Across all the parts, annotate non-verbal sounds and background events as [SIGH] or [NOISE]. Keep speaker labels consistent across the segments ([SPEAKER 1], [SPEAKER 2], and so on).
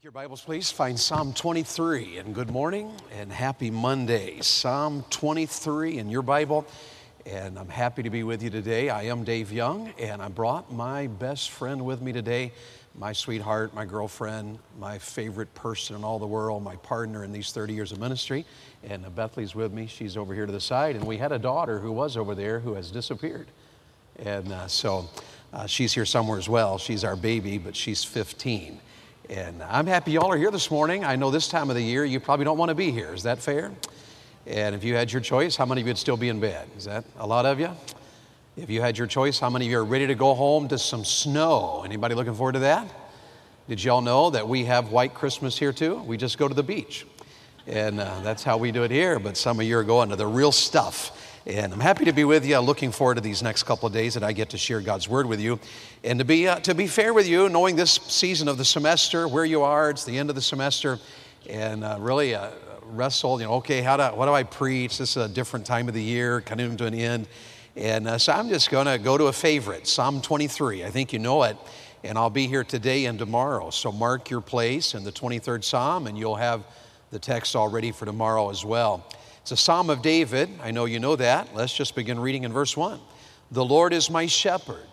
[SPEAKER 1] Take your Bibles, please. Find Psalm 23. And good morning and happy Monday. Psalm 23 in your Bible. And I'm happy to be with you today. I am Dave Young, and I brought my best friend with me today, my sweetheart, my girlfriend, my favorite person in all the world, my partner in these 30 years of ministry. And Bethley's with me. She's over here to the side. And we had a daughter who was over there who has disappeared. And uh, so uh, she's here somewhere as well. She's our baby, but she's 15. And I'm happy y'all are here this morning. I know this time of the year you probably don't want to be here. Is that fair? And if you had your choice, how many of you would still be in bed? Is that a lot of you? If you had your choice, how many of you are ready to go home to some snow? Anybody looking forward to that? Did y'all know that we have white Christmas here too? We just go to the beach. And uh, that's how we do it here. But some of you are going to the real stuff. And I'm happy to be with you. Looking forward to these next couple of days that I get to share God's word with you. And to be, uh, to be fair with you, knowing this season of the semester, where you are, it's the end of the semester, and uh, really uh, wrestle, you know, okay, how do, what do I preach? This is a different time of the year, coming to an end. And uh, so I'm just going to go to a favorite, Psalm 23. I think you know it. And I'll be here today and tomorrow. So mark your place in the 23rd Psalm, and you'll have the text all ready for tomorrow as well. It's a Psalm of David. I know you know that. Let's just begin reading in verse 1. The Lord is my shepherd,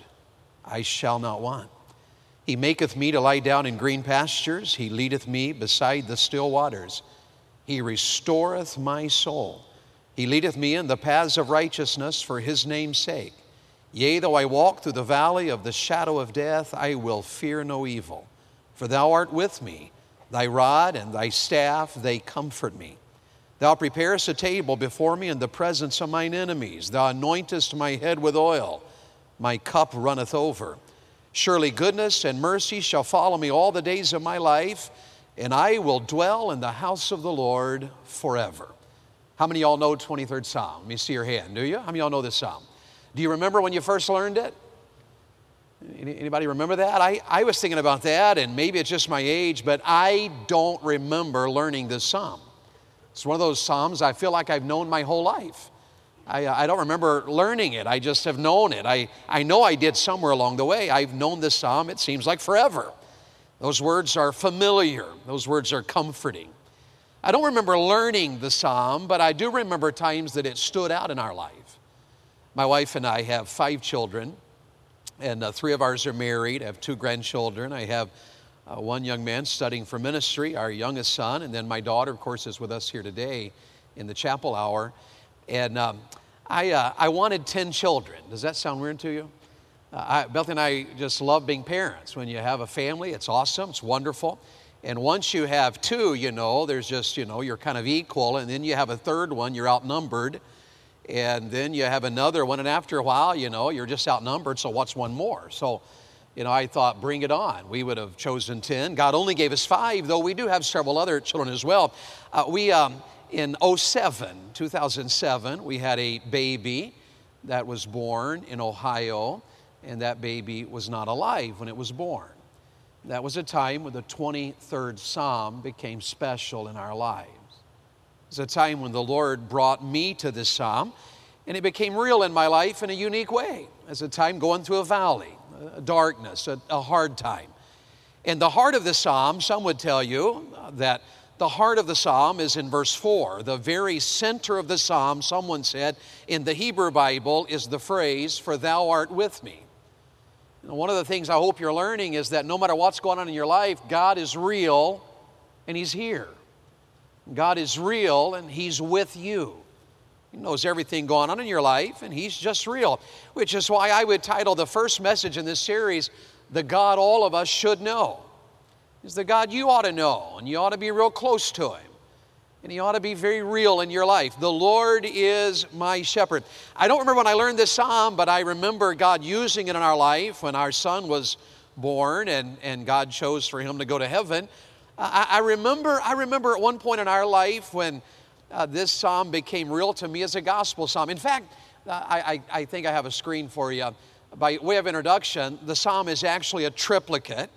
[SPEAKER 1] I shall not want. He maketh me to lie down in green pastures, He leadeth me beside the still waters. He restoreth my soul. He leadeth me in the paths of righteousness for His name's sake. Yea, though I walk through the valley of the shadow of death, I will fear no evil, for Thou art with me. Thy rod and Thy staff, they comfort me. Thou preparest a table before me in the presence of mine enemies. Thou anointest my head with oil. My cup runneth over. Surely goodness and mercy shall follow me all the days of my life, and I will dwell in the house of the Lord forever. How many of y'all know 23rd Psalm? Let me see your hand. Do you? How many y'all know this Psalm? Do you remember when you first learned it? Anybody remember that? I, I was thinking about that, and maybe it's just my age, but I don't remember learning this Psalm. It's one of those Psalms I feel like I've known my whole life. I, I don't remember learning it, I just have known it. I, I know I did somewhere along the way. I've known this Psalm, it seems like forever. Those words are familiar, those words are comforting. I don't remember learning the Psalm, but I do remember times that it stood out in our life. My wife and I have five children, and uh, three of ours are married. I have two grandchildren. I have uh, one young man studying for ministry, our youngest son, and then my daughter, of course, is with us here today in the chapel hour. And um, I, uh, I wanted 10 children. Does that sound weird to you? Uh, I, Beth and I just love being parents. When you have a family, it's awesome, it's wonderful. And once you have two, you know, there's just, you know, you're kind of equal. And then you have a third one, you're outnumbered. And then you have another one. And after a while, you know, you're just outnumbered. So what's one more? So you know, I thought, bring it on. We would have chosen 10. God only gave us five, though we do have several other children as well. Uh, we, um, in 07, 2007, we had a baby that was born in Ohio, and that baby was not alive when it was born. That was a time when the 23rd Psalm became special in our lives. It was a time when the Lord brought me to this Psalm, and it became real in my life in a unique way. As a time going through a valley Uh, darkness, a, a hard time. And the heart of the psalm, some would tell you that the heart of the psalm is in verse 4. The very center of the psalm, someone said, in the Hebrew Bible is the phrase, For thou art with me. Know, one of the things I hope you're learning is that no matter what's going on in your life, God is real and He's here. God is real and He's with you. He knows everything going on in your life, and He's just real. Which is why I would title the first message in this series, The God All of Us Should Know. Is the God you ought to know, and you ought to be real close to Him. And He ought to be very real in your life. The Lord is my shepherd. I don't remember when I learned this psalm, but I remember God using it in our life when our son was born and, and God chose for him to go to heaven. I, I remember, I remember at one point in our life when uh, this psalm became real to me as a gospel psalm. In fact, uh, I, I, think I have a screen for you. By way of introduction, the psalm is actually a triplicate,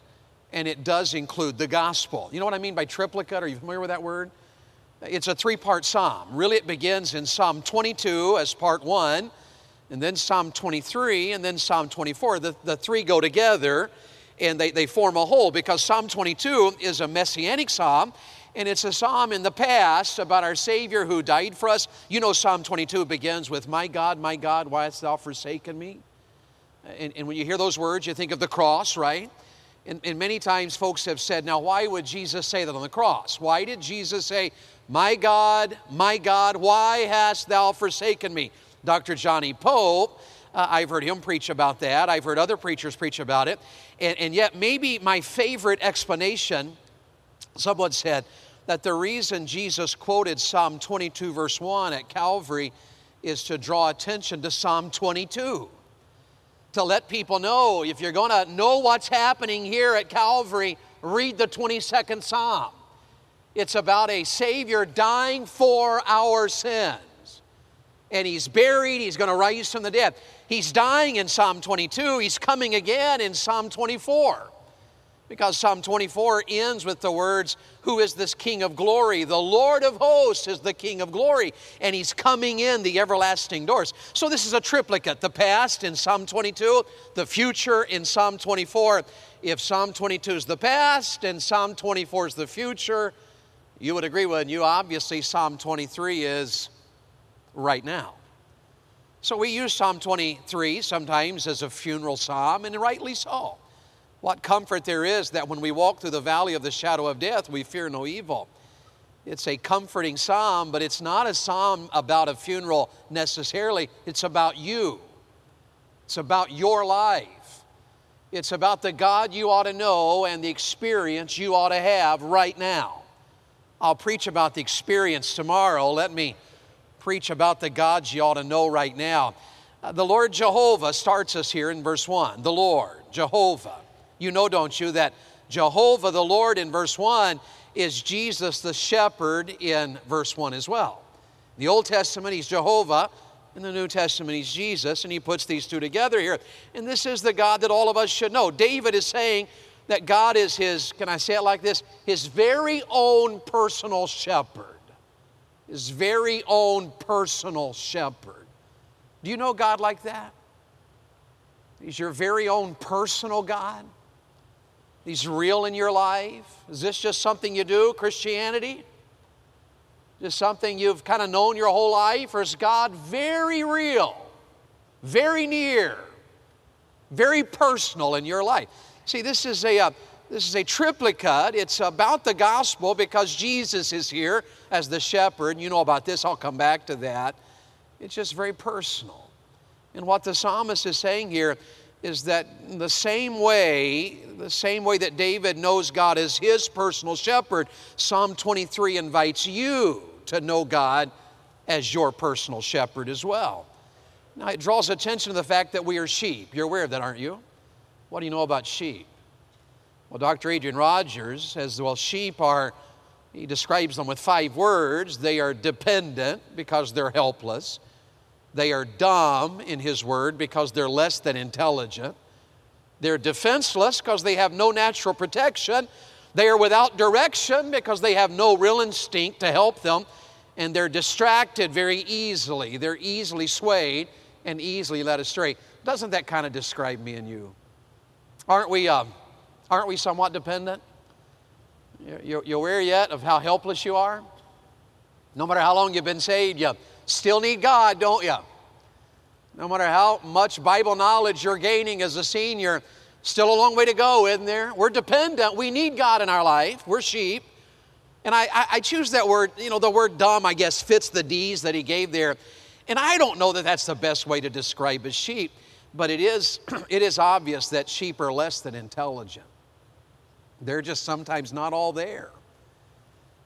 [SPEAKER 1] and it does include the gospel. You know what I mean by triplicate? Are you familiar with that word? It's a three part psalm. Really, it begins in Psalm 22 as part one, and then Psalm 23, and then Psalm 24. The, the three go together and they, they form a whole because Psalm 22 is a messianic psalm and it's a psalm in the past about our Savior who died for us. You know, Psalm 22 begins with, My God, my God, why hast thou forsaken me? And, and when you hear those words, you think of the cross, right? And, and many times folks have said, Now, why would Jesus say that on the cross? Why did Jesus say, My God, my God, why hast thou forsaken me? Dr. Johnny Pope, uh, I've heard him preach about that. I've heard other preachers preach about it. And, and yet, maybe my favorite explanation Someone said that the reason Jesus quoted Psalm 22, verse 1 at Calvary is to draw attention to Psalm 22. To let people know if you're going to know what's happening here at Calvary, read the 22nd Psalm. It's about a Savior dying for our sins. And He's buried, He's going to rise from the dead. He's dying in Psalm 22, He's coming again in Psalm 24 because Psalm 24 ends with the words, Who is this King of glory? The Lord of hosts is the King of glory, and he's coming in the everlasting doors. So this is a triplicate the past in Psalm 22, the future in Psalm 24. If Psalm 22 is the past and Psalm 24 is the future, you would agree with you. Obviously, Psalm 23 is right now. So we use Psalm 23 sometimes as a funeral psalm, and rightly so. What comfort there is that when we walk through the valley of the shadow of death, we fear no evil. It's a comforting psalm, but it's not a psalm about a funeral necessarily. It's about you, it's about your life. It's about the God you ought to know and the experience you ought to have right now. I'll preach about the experience tomorrow. Let me preach about the gods you ought to know right now. Uh, the Lord Jehovah starts us here in verse 1. The Lord, Jehovah. You know, don't you, that Jehovah the Lord in verse 1 is Jesus the shepherd in verse 1 as well. The Old Testament, he's Jehovah. In the New Testament, he's Jesus, and he puts these two together here. And this is the God that all of us should know. David is saying that God is his, can I say it like this? His very own personal shepherd. His very own personal shepherd. Do you know God like that? He's your very own personal God. He's real in your life? Is this just something you do, Christianity? Just something you've kind of known your whole life? Or is God very real, very near, very personal in your life? See, this is a, uh, this is a triplicate. It's about the gospel because Jesus is here as the shepherd. You know about this, I'll come back to that. It's just very personal. And what the psalmist is saying here is that the same way, the same way that David knows God as his personal shepherd, Psalm 23 invites you to know God as your personal shepherd as well. Now, it draws attention to the fact that we are sheep. You're aware of that, aren't you? What do you know about sheep? Well, Dr. Adrian Rogers says, well, sheep are, he describes them with five words. They are dependent because they're helpless. They are dumb in His Word because they're less than intelligent. They're defenseless because they have no natural protection. They are without direction because they have no real instinct to help them. And they're distracted very easily. They're easily swayed and easily led astray. Doesn't that kind of describe me and you? Aren't we, uh, aren't we somewhat dependent? You're, aware yet of how helpless you are? No matter how long you've been saved, you Still need God, don't you? No matter how much Bible knowledge you're gaining as a senior, still a long way to go, isn't there? We're dependent. We need God in our life. We're sheep. And I, I, choose that word, you know, the word dumb, I guess, fits the D's that he gave there. And I don't know that that's the best way to describe a sheep, but it is, [CLEARS THROAT] it is obvious that sheep are less than intelligent. They're just sometimes not all there.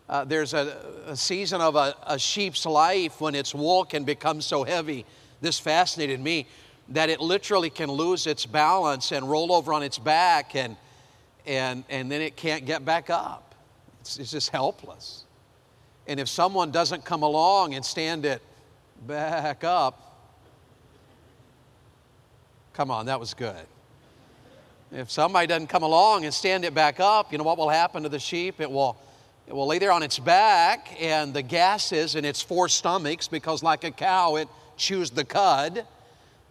[SPEAKER 1] Uh, there's a, a, season of a, a sheep's life when its wool can become so heavy. This fascinated me that it literally can lose its balance and roll over on its back, and, and, and then it can't get back up. It's, it's just helpless. And if someone doesn't come along and stand it back up, come on, that was good. If somebody doesn't come along and stand it back up, you know what will happen to the sheep? It will, it will lay there on its back, and the gases in its four stomachs, because like a cow, it chews the cud.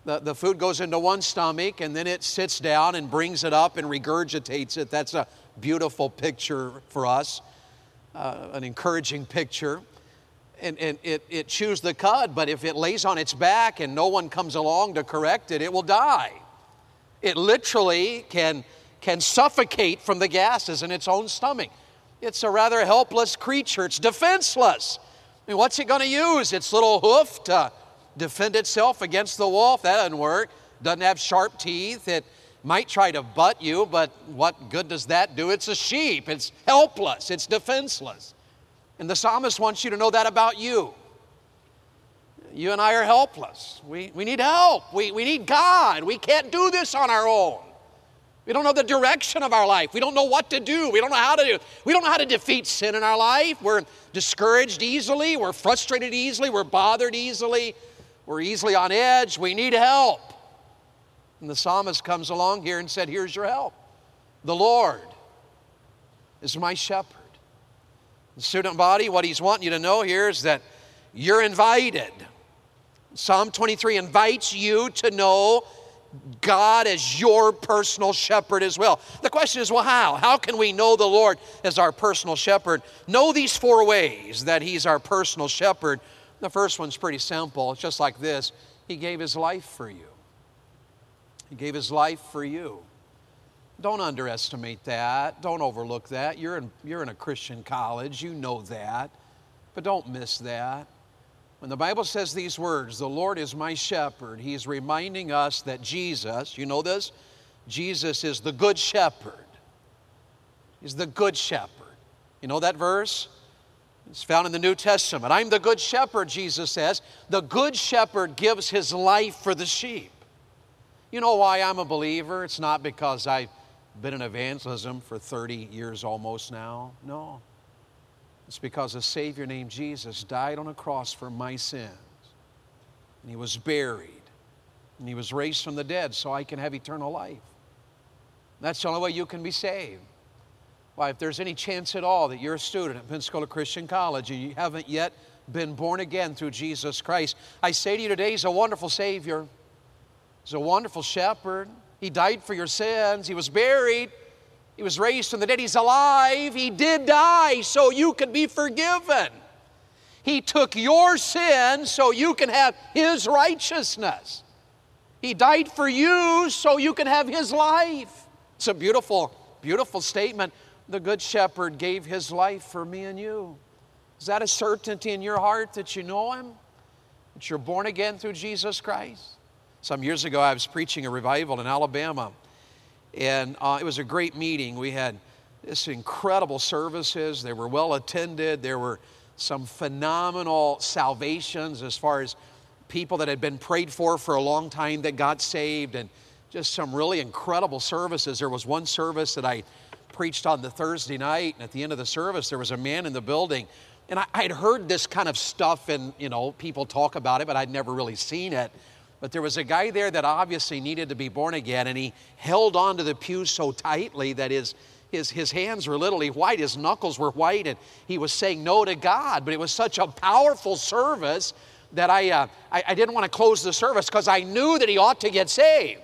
[SPEAKER 1] The, the food goes into one stomach, and then it sits down and brings it up and regurgitates it. That's a beautiful picture for us, uh, an encouraging picture. And, and it, it chews the cud, but if it lays on its back and no one comes along to correct it, it will die. It literally can, can suffocate from the gases in its own stomach. It's a rather helpless creature, it's defenseless. I mean, what's it going to use? Its little hoof to defend itself against the wolf? That doesn't work. Doesn't have sharp teeth. It might try to butt you, but what good does that do? It's a sheep. It's helpless. It's defenseless. And the psalmist wants you to know that about you. You and I are helpless. We, we need help. We, we need God. We can't do this on our own. We don't know the direction of our life. We don't know what to do. We don't know how to do. We don't know how to defeat sin in our life. We're discouraged easily. We're frustrated easily. We're bothered easily. We're easily on edge. We need help. And the psalmist comes along here and said, Here's your help. The Lord is my shepherd. The student body, what he's wanting you to know here is that you're invited. Psalm 23 invites you to know God as your personal shepherd as well. The question is, well, how? How can we know the Lord as our personal shepherd? Know these four ways that He's our personal shepherd. The first one's pretty simple. It's just like this He gave His life for you. He gave His life for you. Don't underestimate that. Don't overlook that. You're in, you're in a Christian college, you know that. But don't miss that. When the Bible says these words, the Lord is my shepherd, He's reminding us that Jesus, you know this? Jesus is the good shepherd. He's the good shepherd. You know that verse? It's found in the New Testament. I'm the good shepherd, Jesus says. The good shepherd gives his life for the sheep. You know why I'm a believer? It's not because I've been in evangelism for 30 years almost now. No. It's because a Savior named Jesus died on a cross for my sins. And He was buried. And He was raised from the dead so I can have eternal life. That's the only way you can be saved. Why, if there's any chance at all that you're a student at Pensacola Christian College and you haven't yet been born again through Jesus Christ, I say to you today, He's a wonderful Savior. He's a wonderful shepherd. He died for your sins. He was buried. He was raised from the dead. He's alive. He did die so you could be forgiven. He took your sin so you can have His righteousness. He died for you so you can have His life. It's a beautiful, beautiful statement. The Good Shepherd gave His life for me and you. Is that a certainty in your heart that you know Him? That you're born again through Jesus Christ? Some years ago, I was preaching a revival in Alabama and uh, it was a great meeting. We had this incredible services. They were well attended. There were some phenomenal salvations as far as people that had been prayed for for a long time that got saved, and just some really incredible services. There was one service that I preached on the Thursday night, and at the end of the service, there was a man in the building. And I, would heard this kind of stuff, and you know, people talk about it, but I'd never really seen it. But there was a guy there that obviously needed to be born again, and he held onto the pew so tightly that his, his, his hands were literally white, his knuckles were white, and he was saying no to God. But it was such a powerful service that I, uh, I, I, didn't want to close the service because I knew that he ought to get saved.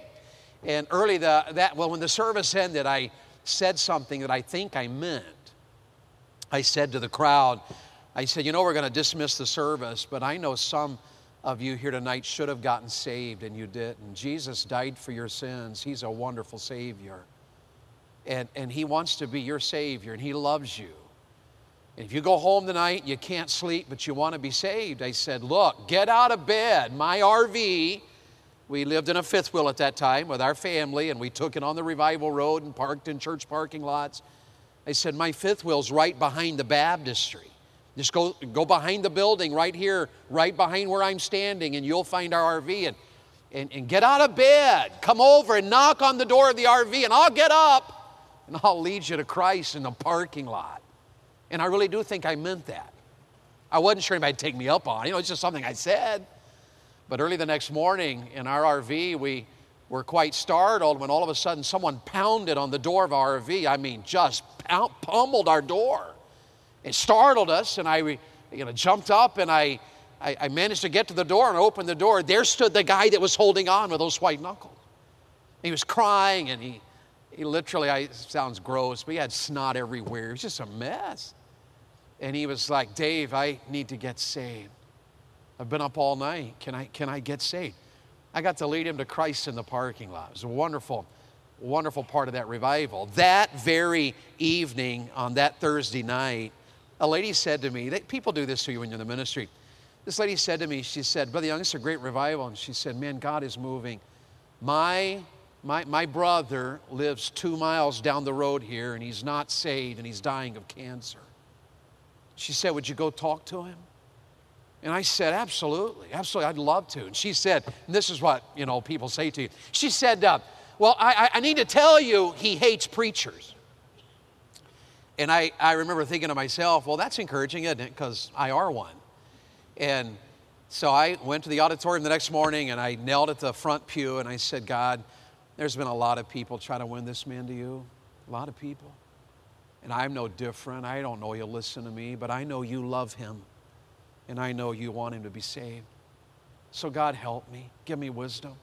[SPEAKER 1] And early the, that, well, when the service ended, I said something that I think I meant. I said to the crowd, I said, you know, we're going to dismiss the service, but I know some of you here tonight should have gotten saved and you didn't. Jesus died for your sins. He's a wonderful Savior. And, and He wants to be your Savior and He loves you. And if you go home tonight you can't sleep but you want to be saved, I said, Look, get out of bed. My RV, we lived in a fifth wheel at that time with our family and we took it on the revival road and parked in church parking lots. I said, My fifth wheel's right behind the baptistry. Just go, go behind the building right here, right behind where I'm standing, and you'll find our RV. And, and, and get out of bed. Come over and knock on the door of the RV, and I'll get up and I'll lead you to Christ in the parking lot. And I really do think I meant that. I wasn't sure anybody'd take me up on. You know, it's just something I said. But early the next morning in our RV, we were quite startled when all of a sudden someone pounded on the door of our RV. I mean, just pummeled our door. It startled us, and I you know, jumped up and I, I, I managed to get to the door and open the door. There stood the guy that was holding on with those white knuckles. He was crying and he, he literally, I, sounds gross, but he had snot everywhere. It was just a mess. And he was like, Dave, I need to get saved. I've been up all night. Can I, can I get saved? I got to lead him to Christ in the parking lot. It was a wonderful, wonderful part of that revival. That very evening on that Thursday night, a lady said to me, people do this to you when you're in the ministry. This lady said to me, she said, Brother Young, it's a great revival. And she said, Man, God is moving. My, my, my brother lives two miles down the road here, and he's not saved, and he's dying of cancer. She said, Would you go talk to him? And I said, absolutely, absolutely, I'd love to. And she said, and this is what, you know, people say to you. She said, uh, well, I, I need to tell you he hates preachers. And I, I remember thinking to myself, well, that's encouraging, isn't it? Because I are one. And so I went to the auditorium the next morning and I knelt at the front pew and I said, God, there's been a lot of people trying to win this man to you. A lot of people. And I'm no different. I don't know you'll listen to me, but I know you love him and I know you want him to be saved. So, God, help me. Give me wisdom.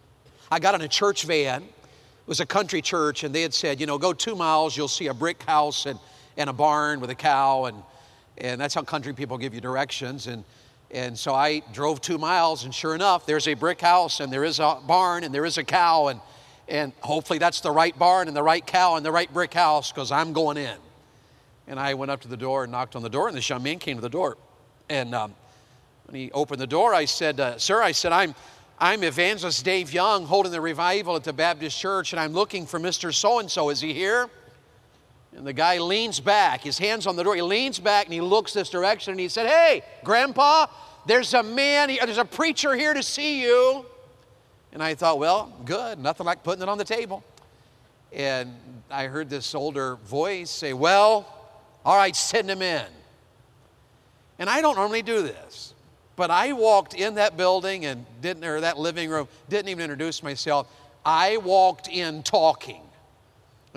[SPEAKER 1] I got in a church van. It was a country church, and they had said, you know, go two miles, you'll see a brick house and, and a barn with a cow, and, and that's how country people give you directions. And, and so I drove two miles, and sure enough, there's a brick house, and there is a barn, and there is a cow, and, and hopefully that's the right barn, and the right cow, and the right brick house, because I'm going in. And I went up to the door and knocked on the door, and this young man came to the door. And um, when he opened the door, I said, uh, Sir, I said, I'm, I'm evangelist Dave Young holding the revival at the Baptist church, and I'm looking for Mr. So and so. Is he here? And the guy leans back, his hands on the door. He leans back and he looks this direction and he said, Hey, Grandpa, there's a man, here, there's a preacher here to see you. And I thought, Well, good, nothing like putting it on the table. And I heard this older voice say, Well, all right, send him in. And I don't normally do this. But I walked in that building and didn't, or that living room, didn't even introduce myself. I walked in talking.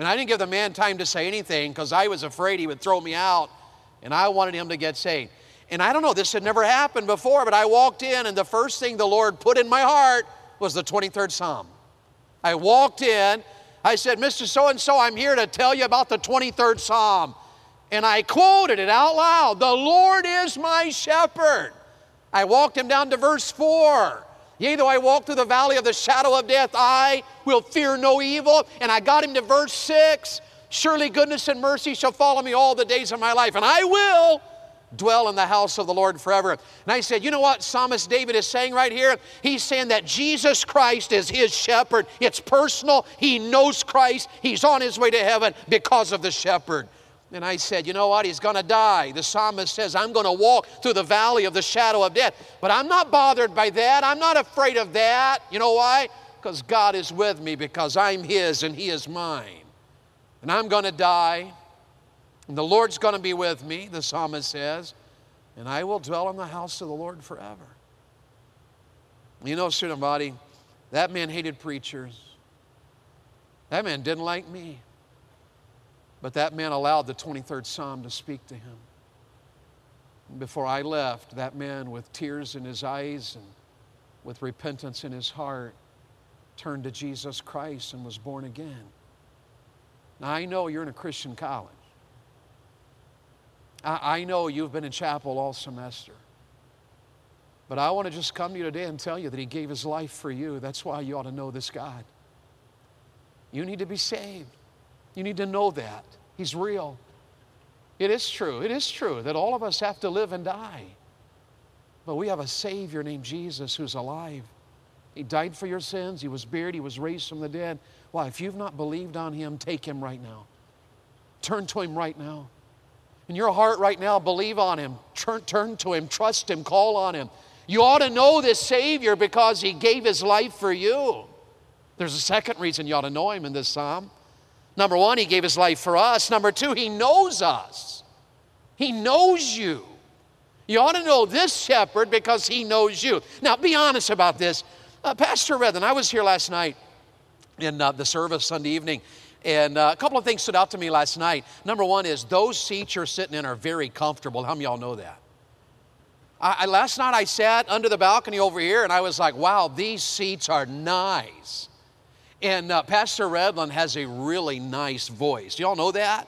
[SPEAKER 1] And I didn't give the man time to say anything because I was afraid he would throw me out and I wanted him to get saved. And I don't know, this had never happened before, but I walked in and the first thing the Lord put in my heart was the 23rd Psalm. I walked in, I said, Mr. So and so, I'm here to tell you about the 23rd Psalm. And I quoted it out loud The Lord is my shepherd. I walked him down to verse 4. Yea, though I walk through the valley of the shadow of death, I will fear no evil. And I got him to verse 6. Surely goodness and mercy shall follow me all the days of my life, and I will dwell in the house of the Lord forever. And I said, you know what Psalmist David is saying right here? He's saying that Jesus Christ is his shepherd. It's personal. He knows Christ. He's on his way to heaven because of the shepherd. And I said, You know what? He's going to die. The psalmist says, I'm going to walk through the valley of the shadow of death. But I'm not bothered by that. I'm not afraid of that. You know why? Because God is with me, because I'm His and He is mine. And I'm going to die. And the Lord's going to be with me, the psalmist says. And I will dwell in the house of the Lord forever. You know, student body, that man hated preachers. That man didn't like me. But that man allowed the 23rd Psalm to speak to him. And before I left, that man with tears in his eyes and with repentance in his heart turned to Jesus Christ and was born again. Now, I know you're in a Christian college. I, I know you've been in chapel all semester. But I want to just come to you today and tell you that He gave His life for you. That's why you ought to know this God. You need to be saved. You need to know that. He's real. It is true. It is true that all of us have to live and die. But we have a Savior named Jesus who's alive. He died for your sins. He was buried. He was raised from the dead. Why, if you've not believed on Him, take Him right now. Turn to Him right now. In your heart right now, believe on Him. Turn, turn to Him. Trust Him. Call on Him. You ought to know this Savior because He gave His life for you. There's a second reason you ought to know Him in this psalm. Number one, He gave His life for us. Number two, He knows us. He knows you. You ought to know this shepherd because he knows you. Now, be honest about this. Uh, Pastor Redden, I was here last night in uh, the service Sunday evening, and uh, a couple of things stood out to me last night. Number one is those seats you're sitting in are very comfortable. How many of y'all know that? I, I, last night I sat under the balcony over here and I was like, wow, these seats are nice. And uh, Pastor Redland has a really nice voice. Do y'all know that?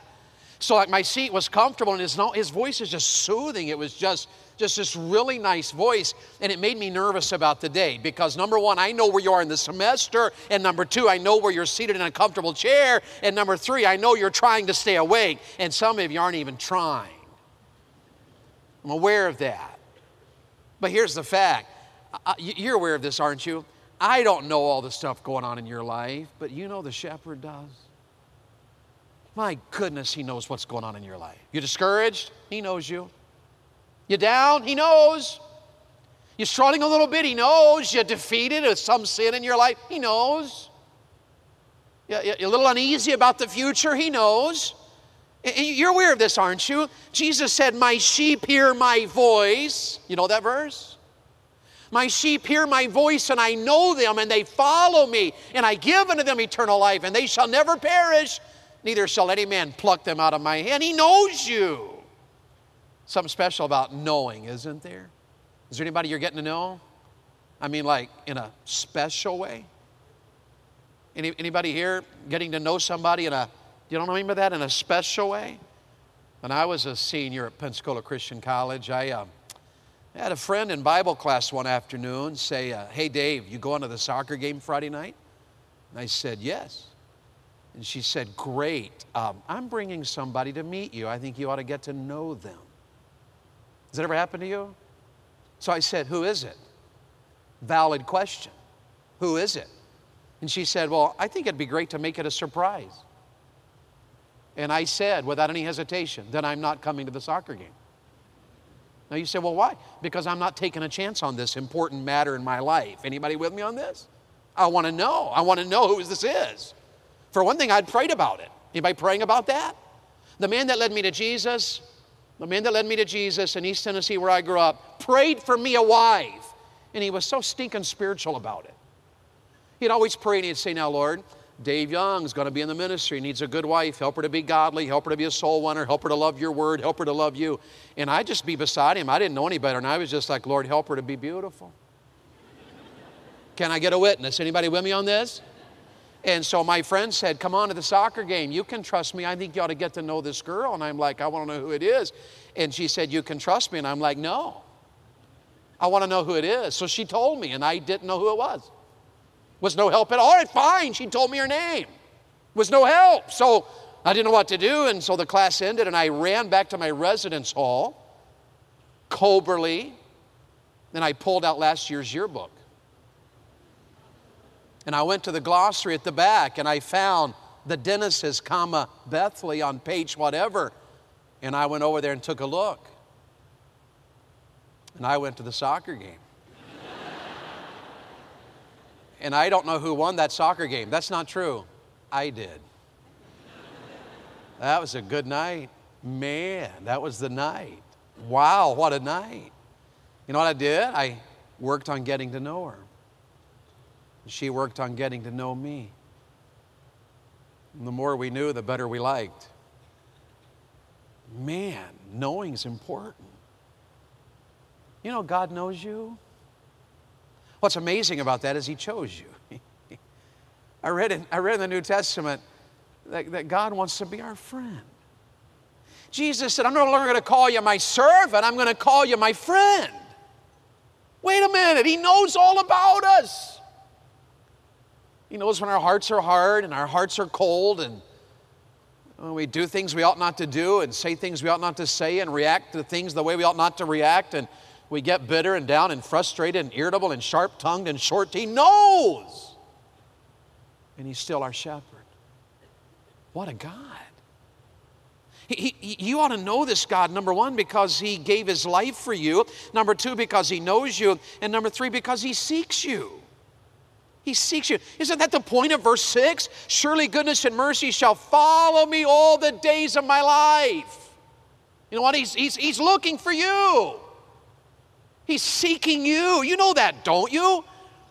[SPEAKER 1] So like my seat was comfortable and his, his voice is just soothing. It was just just this really nice voice, and it made me nervous about the day because number one, I know where you are in the semester, and number two, I know where you're seated in a comfortable chair, and number three, I know you're trying to stay awake, and some of you aren't even trying. I'm aware of that. But here's the fact you're aware of this, aren't you? I don't know all the stuff going on in your life, but you know the shepherd does. My goodness, he knows what's going on in your life. You're discouraged? He knows you. You down? He knows. You're struggling a little bit? He knows. You're defeated with some sin in your life? He knows. You're a little uneasy about the future? He knows. You're aware of this, aren't you? Jesus said, My sheep hear my voice. You know that verse? My sheep hear my voice, and I know them, and they follow me, and I give unto them eternal life, and they shall never perish, neither shall any man pluck them out of my hand. He knows you. Something special about knowing, isn't there? Is there anybody you're getting to know? I mean, like in a special way? Any, anybody here getting to know somebody in a you don't remember that in a special way? When I was a senior at Pensacola Christian College, I uh, had a friend in Bible class one afternoon say, uh, Hey, Dave, you going to the soccer game Friday night? And I said, Yes. And she said, Great. Um, I'm bringing somebody to meet you. I think you ought to get to know them. Has that ever happened to you? So I said, Who is it? Valid question. Who is it? And she said, Well, I think it'd be great to make it a surprise. And I said, without any hesitation, then I'm not coming to the soccer game. Now you say, well, why? Because I'm not taking a chance on this important matter in my life. Anybody with me on this? I want to know. I want to know who this is. For one thing, I'd prayed about it. Anybody praying about that? The man that led me to Jesus, the man that led me to Jesus in East Tennessee, where I grew up, prayed for me a wife. And he was so stinking spiritual about it. He'd always pray and he'd say, Now, Lord, Dave Young's going to be in the ministry, He needs a good wife, help her to be godly, help her to be a soul winner, help her to love your word, help her to love you. And I'd just be beside him. I didn't know any better, and I was just like, Lord, help her to be beautiful. Can I get a witness? Anybody with me on this? And so my friend said, Come on to the soccer game. You can trust me. I think you ought to get to know this girl. And I'm like, I want to know who it is. And she said, You can trust me. And I'm like, No. I want to know who it is. So she told me, and I didn't know who it was. Was no help at all. All right, fine. She told me her name. Was no help. So I didn't know what to do. And so the class ended, and I ran back to my residence hall, coberly, and I pulled out last year's yearbook. And I went to the glossary at the back, and I found the Dennis's, comma, Bethley on page whatever. And I went over there and took a look. And I went to the soccer game and I don't know who won that soccer game. That's not true. I did. That was a good night. Man, that was the night. Wow, what a night. You know what I did? I worked on getting to know her. She worked on getting to know me. And the more we knew, the better we liked. Man, knowing is important. You know, God knows you. What's amazing about that is He chose you. [LAUGHS] I, read in, I read in the New Testament that, that God wants to be our friend. Jesus said, I'm no longer going to call you my servant, I'm going to call you my friend. Wait a minute, He knows all about us. He knows when our hearts are hard and our hearts are cold and we do things we ought not to do and say things we ought not to say and react to things the way we ought not to react. And we get bitter and down and frustrated and irritable and sharp tongued and short. He knows. And He's still our shepherd. What a God. He, he, you ought to know this God, number one, because He gave His life for you. Number two, because He knows you. And number three, because He seeks you. He seeks you. Isn't that the point of verse 6? Surely goodness and mercy shall follow me all the days of my life. You know what? He's, he's, he's looking for you. He's seeking you. You know that, don't you?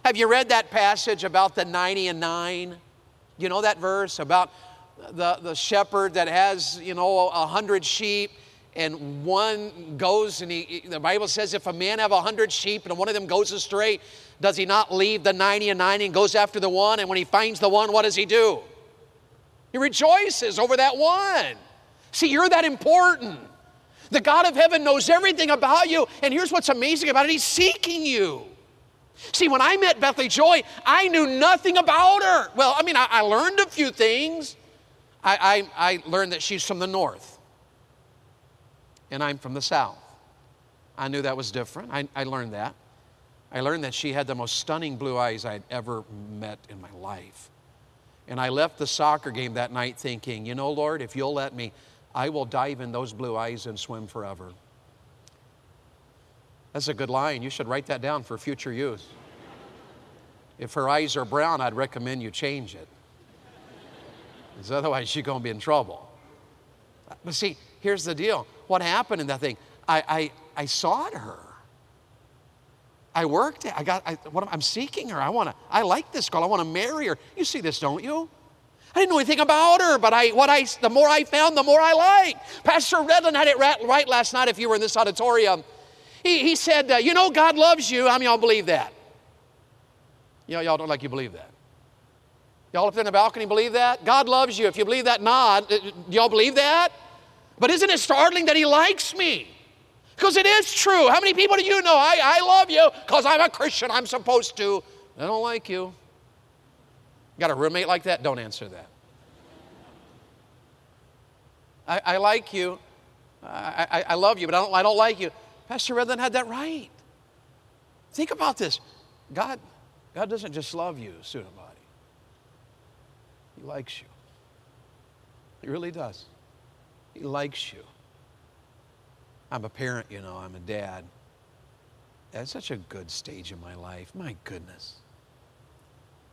[SPEAKER 1] Have you read that passage about the 90 and 9? You know that verse about the, the shepherd that has, you know, a hundred sheep and one goes and he, the Bible says if a man have a hundred sheep and one of them goes astray, does he not leave the 90 and 90 and goes after the one? And when he finds the one, what does he do? He rejoices over that one. See, you're that important. The God of heaven knows everything about you. And here's what's amazing about it He's seeking you. See, when I met Bethany Joy, I knew nothing about her. Well, I mean, I, I learned a few things. I, I, I learned that she's from the north, and I'm from the south. I knew that was different. I, I learned that. I learned that she had the most stunning blue eyes I'd ever met in my life. And I left the soccer game that night thinking, you know, Lord, if you'll let me, I will dive in those blue eyes and swim forever. That's a good line. You should write that down for future use. If her eyes are brown, I'd recommend you change it. Because otherwise, she's going to be in trouble. But see, here's the deal. What happened in that thing? I, I, I sought her. I worked. It. I got. I, what, I'm seeking her. I want to. I like this girl. I want to marry her. You see this, don't you? I didn't know anything about her, but I, what I, the more I found, the more I liked. Pastor Redland had it right last night. If you were in this auditorium, he, he said, uh, "You know, God loves you." How many y'all believe that? You know, y'all don't like you believe that. Y'all up there in the balcony believe that? God loves you. If you believe that, nod. Uh, y'all believe that? But isn't it startling that He likes me? Because it is true. How many people do you know? I, I love you because I'm a Christian. I'm supposed to. I don't like you. Got a roommate like that? Don't answer that. I, I like you. I, I, I, love you, but I don't, I don't like you. Pastor Redland had that right. Think about this. God, God doesn't just love you, student body. He likes you. He really does. He likes you. I'm a parent, you know, I'm a dad. That's such a good stage in my life. My goodness.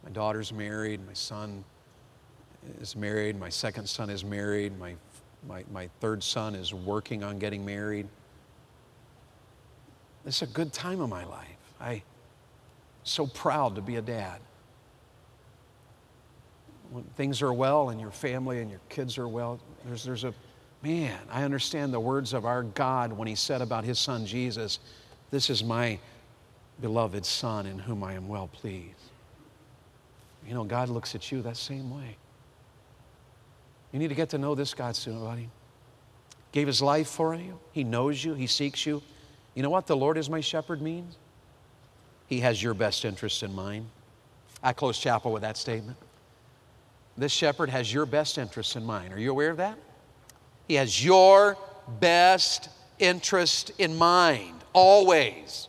[SPEAKER 1] My daughter's married. My son is married. My second son is married. My, my, my third son is working on getting married. It's a good time of my life. I so proud to be a dad. When things are well and your family and your kids are well, there's, there's a man, I understand the words of our God when He said about His Son Jesus, This is my beloved Son in whom I am well pleased. You know, God looks at you that same way. You need to get to know this God soon, buddy. Gave his life for you. He knows you. He seeks you. You know what the Lord is my shepherd means? He has your best interests in mind. I close chapel with that statement. This shepherd has your best interests in mind. Are you aware of that? He has your best interest in mind, always.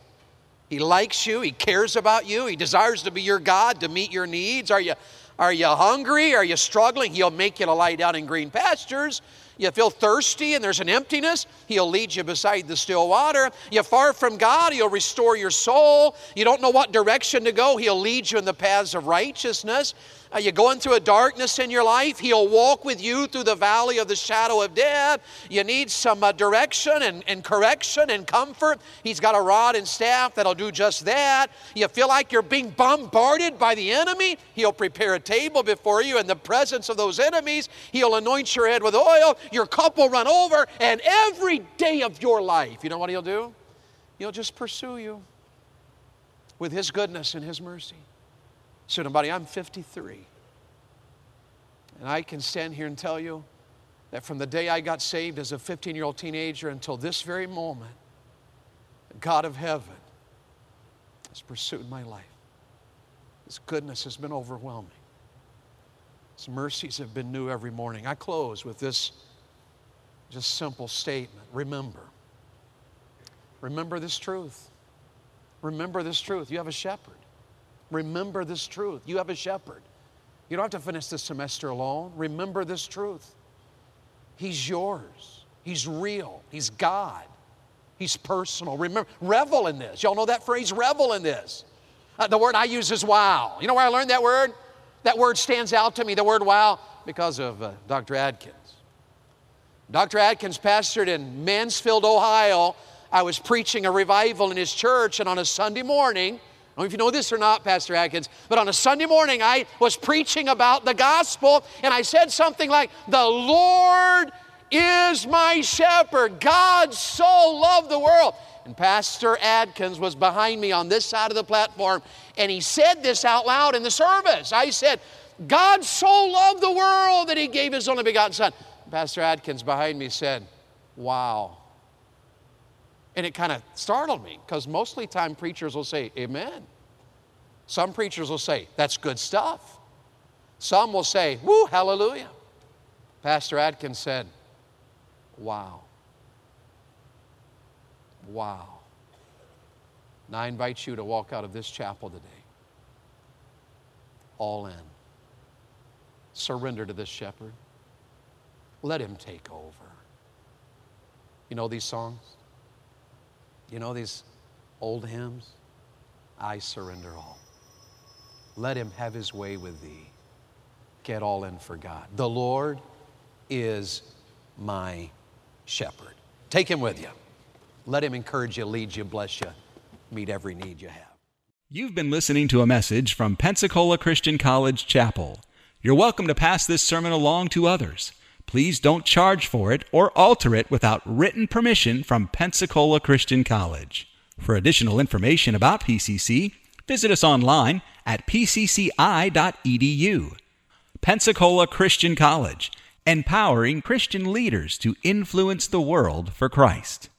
[SPEAKER 1] He likes you, He cares about you, He desires to be your God, to meet your needs. Are you, are you hungry? Are you struggling? He'll make you to lie down in green pastures. You feel thirsty and there's an emptiness, He'll lead you beside the still water. You're far from God, He'll restore your soul. You don't know what direction to go, He'll lead you in the paths of righteousness. Are you going through a darkness in your life? He'll walk with you through the valley of the shadow of death. You need some uh, direction and, and correction and comfort. He's got a rod and staff that'll do just that. You feel like you're being bombarded by the enemy? He'll prepare a table before you in the presence of those enemies. He'll anoint your head with oil. Your cup will run over. And every day of your life, you know what he'll do? He'll just pursue you with his goodness and his mercy. Student body, I'm 53. And I can stand here and tell you that from the day I got saved as a 15 year old teenager until this very moment, the God of heaven has pursued my life. His goodness has been overwhelming. His mercies have been new every morning. I close with this just simple statement remember. Remember this truth. Remember this truth. You have a shepherd. Remember this truth. You have a shepherd. You don't have to finish this semester alone. Remember this truth. He's yours. He's real. He's God. He's personal. Remember, revel in this. Y'all know that phrase, revel in this. Uh, the word I use is wow. You know where I learned that word? That word stands out to me, the word wow, because of uh, Dr. Adkins. Dr. Adkins pastored in Mansfield, Ohio, I was preaching a revival in his church, and on a Sunday morning, I don't know if you know this or not, Pastor Adkins, but on a Sunday morning, I was preaching about the gospel, and I said something like, The Lord is my shepherd. God so loved the world. And Pastor Adkins was behind me on this side of the platform, and he said this out loud in the service. I said, God so loved the world that he gave his only begotten Son. Pastor Adkins behind me said, Wow. And it kind of startled me because mostly time preachers will say, Amen. Some preachers will say, That's good stuff. Some will say, Woo, hallelujah. Pastor Adkins said, Wow. Wow. Now I invite you to walk out of this chapel today all in. Surrender to this shepherd. Let him take over. You know these songs? You know these old hymns? I surrender all. Let him have his way with thee. Get all in for God. The Lord is my shepherd. Take him with you. Let him encourage you, lead you, bless you, meet every need you have.
[SPEAKER 2] You've been listening to a message from Pensacola Christian College Chapel. You're welcome to pass this sermon along to others. Please don't charge for it or alter it without written permission from Pensacola Christian College. For additional information about PCC, visit us online at pcci.edu. Pensacola Christian College, empowering Christian leaders to influence the world for Christ.